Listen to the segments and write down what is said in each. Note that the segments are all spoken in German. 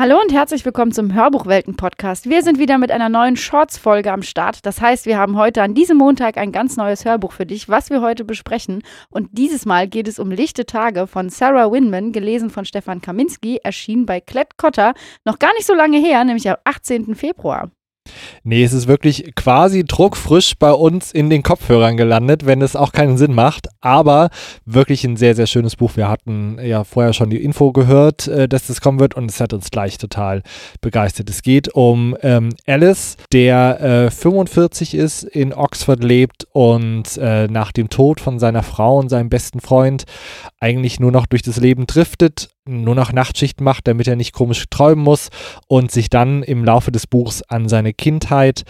Hallo und herzlich willkommen zum Hörbuchwelten-Podcast. Wir sind wieder mit einer neuen Shorts-Folge am Start. Das heißt, wir haben heute an diesem Montag ein ganz neues Hörbuch für dich, was wir heute besprechen. Und dieses Mal geht es um Lichte Tage von Sarah Winman, gelesen von Stefan Kaminski, erschienen bei Klett Cotta. Noch gar nicht so lange her, nämlich am 18. Februar. Nee, es ist wirklich quasi druckfrisch bei uns in den Kopfhörern gelandet, wenn es auch keinen Sinn macht. Aber wirklich ein sehr, sehr schönes Buch. Wir hatten ja vorher schon die Info gehört, äh, dass das kommen wird und es hat uns gleich total begeistert. Es geht um ähm, Alice, der äh, 45 ist, in Oxford lebt und äh, nach dem Tod von seiner Frau und seinem besten Freund eigentlich nur noch durch das Leben driftet, nur noch Nachtschicht macht, damit er nicht komisch träumen muss und sich dann im Laufe des Buchs an seine Kindheit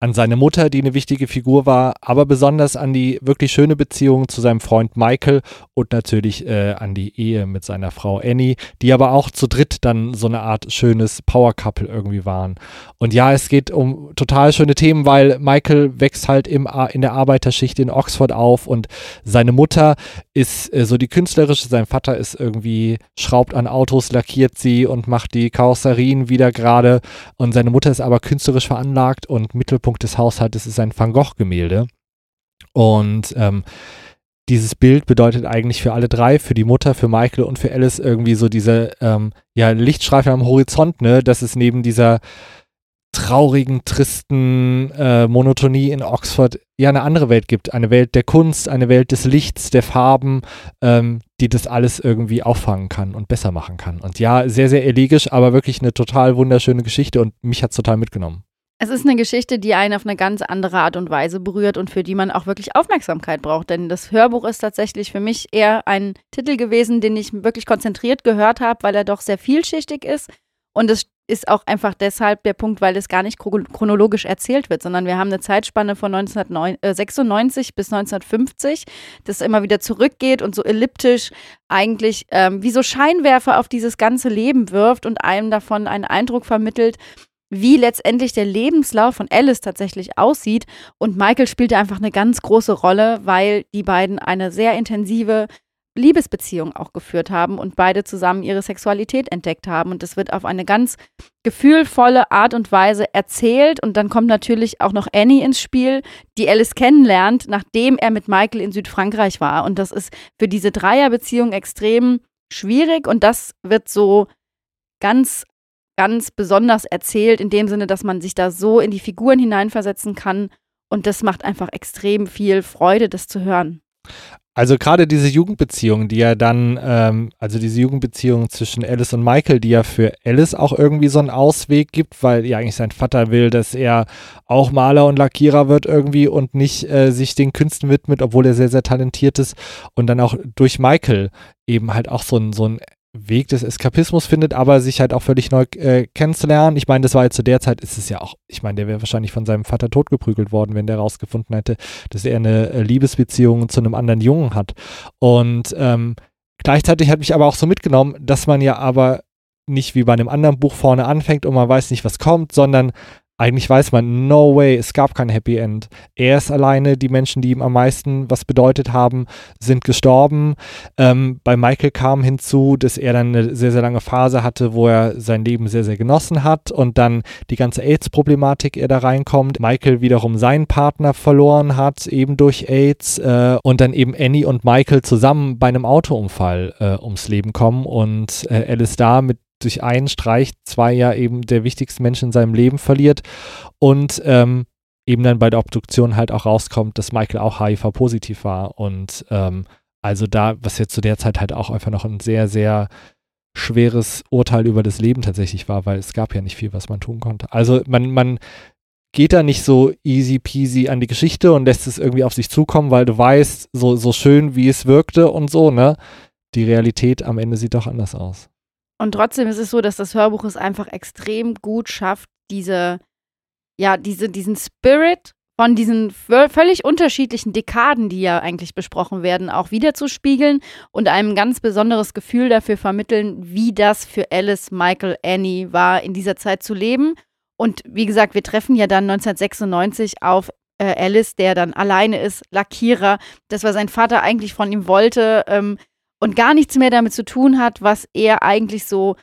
an seine Mutter, die eine wichtige Figur war, aber besonders an die wirklich schöne Beziehung zu seinem Freund Michael und natürlich äh, an die Ehe mit seiner Frau Annie, die aber auch zu dritt dann so eine Art schönes Power Couple irgendwie waren. Und ja, es geht um total schöne Themen, weil Michael wächst halt im, in der Arbeiterschicht in Oxford auf und seine Mutter ist äh, so die künstlerische, sein Vater ist irgendwie, schraubt an Autos, lackiert sie und macht die Karosserien wieder gerade und seine Mutter ist aber künstlerisch veranlagt und Mittelpunkt Mittelpunkt des Haushaltes ist ein Van Gogh-Gemälde. Und ähm, dieses Bild bedeutet eigentlich für alle drei, für die Mutter, für Michael und für Alice irgendwie so diese ähm, ja, Lichtstreifen am Horizont, ne, dass es neben dieser traurigen, tristen äh, Monotonie in Oxford ja eine andere Welt gibt. Eine Welt der Kunst, eine Welt des Lichts, der Farben, ähm, die das alles irgendwie auffangen kann und besser machen kann. Und ja, sehr, sehr elegisch, aber wirklich eine total wunderschöne Geschichte und mich hat es total mitgenommen. Es ist eine Geschichte, die einen auf eine ganz andere Art und Weise berührt und für die man auch wirklich Aufmerksamkeit braucht. Denn das Hörbuch ist tatsächlich für mich eher ein Titel gewesen, den ich wirklich konzentriert gehört habe, weil er doch sehr vielschichtig ist. Und es ist auch einfach deshalb der Punkt, weil es gar nicht chronologisch erzählt wird, sondern wir haben eine Zeitspanne von 1996 äh, bis 1950, das immer wieder zurückgeht und so elliptisch eigentlich ähm, wie so Scheinwerfer auf dieses ganze Leben wirft und einem davon einen Eindruck vermittelt, wie letztendlich der Lebenslauf von Alice tatsächlich aussieht. Und Michael spielte einfach eine ganz große Rolle, weil die beiden eine sehr intensive Liebesbeziehung auch geführt haben und beide zusammen ihre Sexualität entdeckt haben. Und das wird auf eine ganz gefühlvolle Art und Weise erzählt. Und dann kommt natürlich auch noch Annie ins Spiel, die Alice kennenlernt, nachdem er mit Michael in Südfrankreich war. Und das ist für diese Dreierbeziehung extrem schwierig. Und das wird so ganz ganz besonders erzählt, in dem Sinne, dass man sich da so in die Figuren hineinversetzen kann. Und das macht einfach extrem viel Freude, das zu hören. Also gerade diese Jugendbeziehung, die ja dann, ähm, also diese Jugendbeziehung zwischen Alice und Michael, die ja für Alice auch irgendwie so einen Ausweg gibt, weil ja eigentlich sein Vater will, dass er auch Maler und Lackierer wird irgendwie und nicht äh, sich den Künsten widmet, obwohl er sehr, sehr talentiert ist. Und dann auch durch Michael eben halt auch so ein, so ein Weg des Eskapismus findet, aber sich halt auch völlig neu äh, kennenzulernen. Ich meine, das war jetzt zu der Zeit, ist es ja auch, ich meine, der wäre wahrscheinlich von seinem Vater totgeprügelt worden, wenn der rausgefunden hätte, dass er eine äh, Liebesbeziehung zu einem anderen Jungen hat. Und ähm, gleichzeitig hat mich aber auch so mitgenommen, dass man ja aber nicht wie bei einem anderen Buch vorne anfängt und man weiß nicht, was kommt, sondern eigentlich weiß man, no way, es gab kein Happy End. Er ist alleine, die Menschen, die ihm am meisten was bedeutet haben, sind gestorben. Ähm, bei Michael kam hinzu, dass er dann eine sehr, sehr lange Phase hatte, wo er sein Leben sehr, sehr genossen hat und dann die ganze AIDS-Problematik, er da reinkommt. Michael wiederum seinen Partner verloren hat, eben durch AIDS äh, und dann eben Annie und Michael zusammen bei einem Autounfall äh, ums Leben kommen und äh, Alice da mit durch einen Streich zwei ja eben der wichtigsten Menschen in seinem Leben verliert und ähm, eben dann bei der Obduktion halt auch rauskommt, dass Michael auch HIV-positiv war und ähm, also da, was jetzt zu der Zeit halt auch einfach noch ein sehr, sehr schweres Urteil über das Leben tatsächlich war, weil es gab ja nicht viel, was man tun konnte. Also man, man geht da nicht so easy peasy an die Geschichte und lässt es irgendwie auf sich zukommen, weil du weißt, so, so schön wie es wirkte und so, ne? Die Realität am Ende sieht doch anders aus. Und trotzdem ist es so, dass das Hörbuch es einfach extrem gut schafft, diese, ja, diese, diesen Spirit von diesen völlig unterschiedlichen Dekaden, die ja eigentlich besprochen werden, auch wiederzuspiegeln und einem ganz besonderes Gefühl dafür vermitteln, wie das für Alice, Michael, Annie war, in dieser Zeit zu leben. Und wie gesagt, wir treffen ja dann 1996 auf äh, Alice, der dann alleine ist, Lackierer, das, was sein Vater eigentlich von ihm wollte, ähm, und gar nichts mehr damit zu tun hat, was er eigentlich so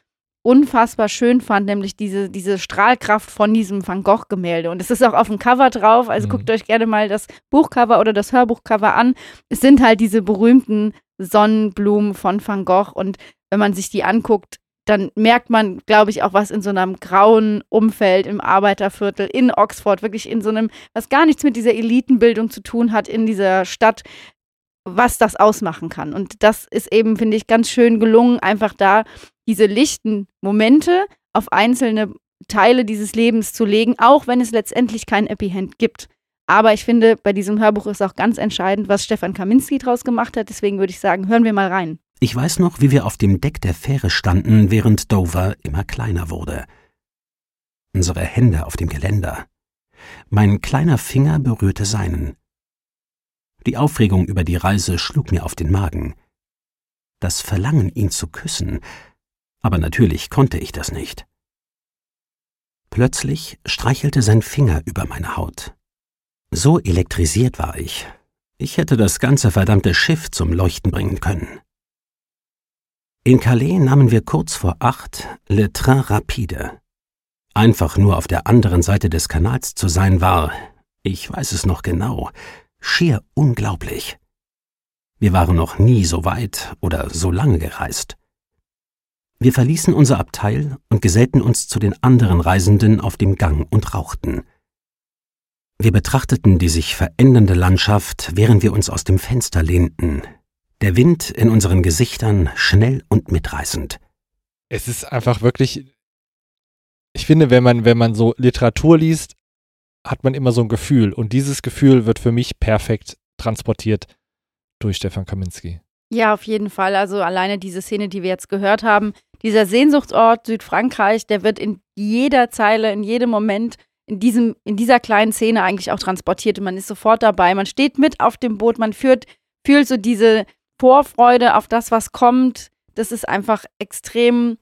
unfassbar schön fand, nämlich diese, diese Strahlkraft von diesem Van Gogh-Gemälde. Und es ist auch auf dem Cover drauf, also mhm. guckt euch gerne mal das Buchcover oder das Hörbuchcover an. Es sind halt diese berühmten Sonnenblumen von Van Gogh und wenn man sich die anguckt, dann merkt man, glaube ich, auch was in so einem grauen Umfeld im Arbeiterviertel in Oxford, wirklich in so einem, was gar nichts mit dieser Elitenbildung zu tun hat in dieser Stadt, was das ausmachen kann. Und das ist eben, finde ich, ganz schön gelungen, einfach da diese lichten Momente auf einzelne Teile dieses Lebens zu legen, auch wenn es letztendlich kein Epihand gibt. Aber ich finde, bei diesem Hörbuch ist auch ganz entscheidend, was Stefan Kaminski draus gemacht hat. Deswegen würde ich sagen, hören wir mal rein. Ich weiß noch, wie wir auf dem Deck der Fähre standen, während Dover immer kleiner wurde. Unsere Hände auf dem Geländer. Mein kleiner Finger berührte seinen. Die Aufregung über die Reise schlug mir auf den Magen. Das Verlangen, ihn zu küssen, aber natürlich konnte ich das nicht. Plötzlich streichelte sein Finger über meine Haut. So elektrisiert war ich. Ich hätte das ganze verdammte Schiff zum Leuchten bringen können. In Calais nahmen wir kurz vor acht Le Train Rapide. Einfach nur auf der anderen Seite des Kanals zu sein war, ich weiß es noch genau, schier unglaublich. Wir waren noch nie so weit oder so lange gereist. Wir verließen unser Abteil und gesellten uns zu den anderen Reisenden auf dem Gang und rauchten. Wir betrachteten die sich verändernde Landschaft, während wir uns aus dem Fenster lehnten, der Wind in unseren Gesichtern schnell und mitreißend. Es ist einfach wirklich, ich finde, wenn man, wenn man so Literatur liest, hat man immer so ein Gefühl. Und dieses Gefühl wird für mich perfekt transportiert durch Stefan Kaminski. Ja, auf jeden Fall. Also alleine diese Szene, die wir jetzt gehört haben, dieser Sehnsuchtsort Südfrankreich, der wird in jeder Zeile, in jedem Moment in, diesem, in dieser kleinen Szene eigentlich auch transportiert und man ist sofort dabei. Man steht mit auf dem Boot, man führt, fühlt so diese, Vorfreude auf das, was kommt, das ist einfach extrem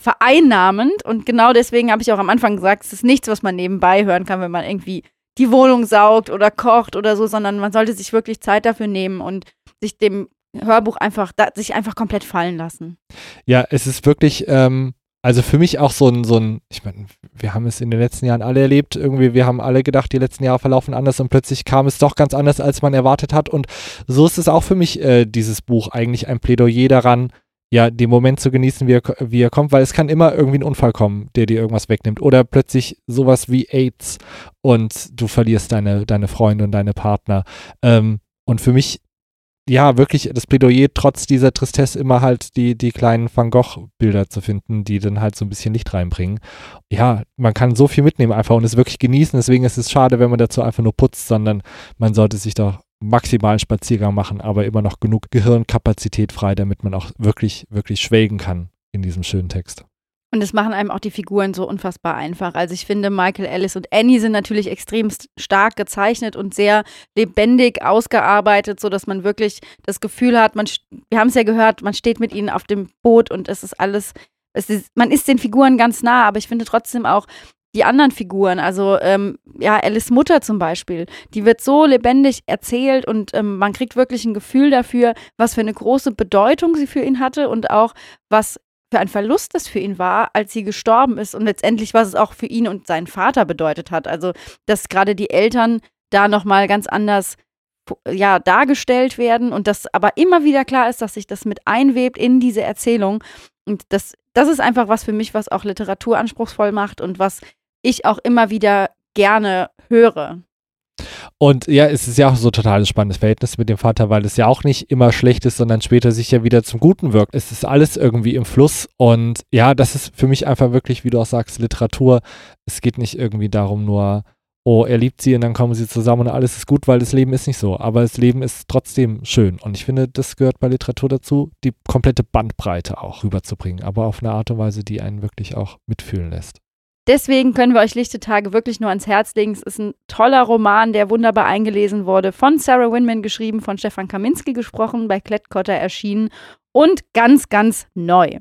vereinnahmend. Und genau deswegen habe ich auch am Anfang gesagt, es ist nichts, was man nebenbei hören kann, wenn man irgendwie die Wohnung saugt oder kocht oder so, sondern man sollte sich wirklich Zeit dafür nehmen und sich dem Hörbuch einfach, da, sich einfach komplett fallen lassen. Ja, es ist wirklich, ähm, also für mich auch so ein, so ein, ich meine, wir haben es in den letzten Jahren alle erlebt, irgendwie, wir haben alle gedacht, die letzten Jahre verlaufen anders und plötzlich kam es doch ganz anders, als man erwartet hat. Und so ist es auch für mich, äh, dieses Buch, eigentlich ein Plädoyer daran, ja, den Moment zu genießen, wie er, wie er kommt, weil es kann immer irgendwie ein Unfall kommen, der dir irgendwas wegnimmt. Oder plötzlich sowas wie AIDS und du verlierst deine, deine Freunde und deine Partner. Ähm, und für mich ja, wirklich das Plädoyer, trotz dieser Tristesse immer halt die, die kleinen Van Gogh-Bilder zu finden, die dann halt so ein bisschen Licht reinbringen. Ja, man kann so viel mitnehmen einfach und es wirklich genießen. Deswegen ist es schade, wenn man dazu einfach nur putzt, sondern man sollte sich doch maximalen Spaziergang machen, aber immer noch genug Gehirnkapazität frei, damit man auch wirklich, wirklich schwelgen kann in diesem schönen Text. Und es machen einem auch die Figuren so unfassbar einfach. Also ich finde, Michael Ellis und Annie sind natürlich extrem stark gezeichnet und sehr lebendig ausgearbeitet, sodass man wirklich das Gefühl hat, man, wir haben es ja gehört, man steht mit ihnen auf dem Boot und es ist alles, es ist, man ist den Figuren ganz nah, aber ich finde trotzdem auch, die anderen Figuren, also ähm, ja, Alice Mutter zum Beispiel, die wird so lebendig erzählt und ähm, man kriegt wirklich ein Gefühl dafür, was für eine große Bedeutung sie für ihn hatte und auch was für ein Verlust das für ihn war, als sie gestorben ist und letztendlich, was es auch für ihn und seinen Vater bedeutet hat. Also, dass gerade die Eltern da nochmal ganz anders ja, dargestellt werden und dass aber immer wieder klar ist, dass sich das mit einwebt in diese Erzählung. Und das, das ist einfach was für mich, was auch Literatur anspruchsvoll macht und was ich auch immer wieder gerne höre. Und ja, es ist ja auch so ein totales spannendes Verhältnis mit dem Vater, weil es ja auch nicht immer schlecht ist, sondern später sich ja wieder zum Guten wirkt. Es ist alles irgendwie im Fluss und ja, das ist für mich einfach wirklich, wie du auch sagst, Literatur. Es geht nicht irgendwie darum nur, oh, er liebt sie und dann kommen sie zusammen und alles ist gut, weil das Leben ist nicht so. Aber das Leben ist trotzdem schön. Und ich finde, das gehört bei Literatur dazu, die komplette Bandbreite auch rüberzubringen, aber auf eine Art und Weise, die einen wirklich auch mitfühlen lässt. Deswegen können wir euch Lichte Tage wirklich nur ans Herz legen. Es ist ein toller Roman, der wunderbar eingelesen wurde, von Sarah Winman geschrieben, von Stefan Kaminski gesprochen, bei Klettkotter erschienen und ganz, ganz neu.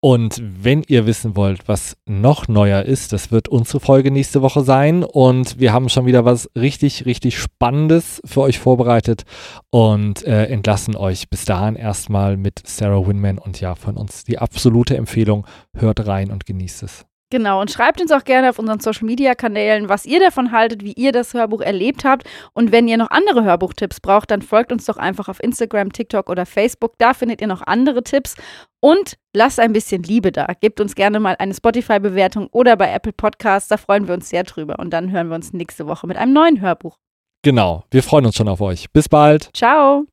Und wenn ihr wissen wollt, was noch neuer ist, das wird unsere Folge nächste Woche sein. Und wir haben schon wieder was richtig, richtig Spannendes für euch vorbereitet und äh, entlassen euch bis dahin erstmal mit Sarah Winman. Und ja, von uns die absolute Empfehlung. Hört rein und genießt es. Genau, und schreibt uns auch gerne auf unseren Social Media Kanälen, was ihr davon haltet, wie ihr das Hörbuch erlebt habt. Und wenn ihr noch andere Hörbuchtipps braucht, dann folgt uns doch einfach auf Instagram, TikTok oder Facebook. Da findet ihr noch andere Tipps. Und lasst ein bisschen Liebe da. Gebt uns gerne mal eine Spotify-Bewertung oder bei Apple Podcasts. Da freuen wir uns sehr drüber. Und dann hören wir uns nächste Woche mit einem neuen Hörbuch. Genau, wir freuen uns schon auf euch. Bis bald. Ciao.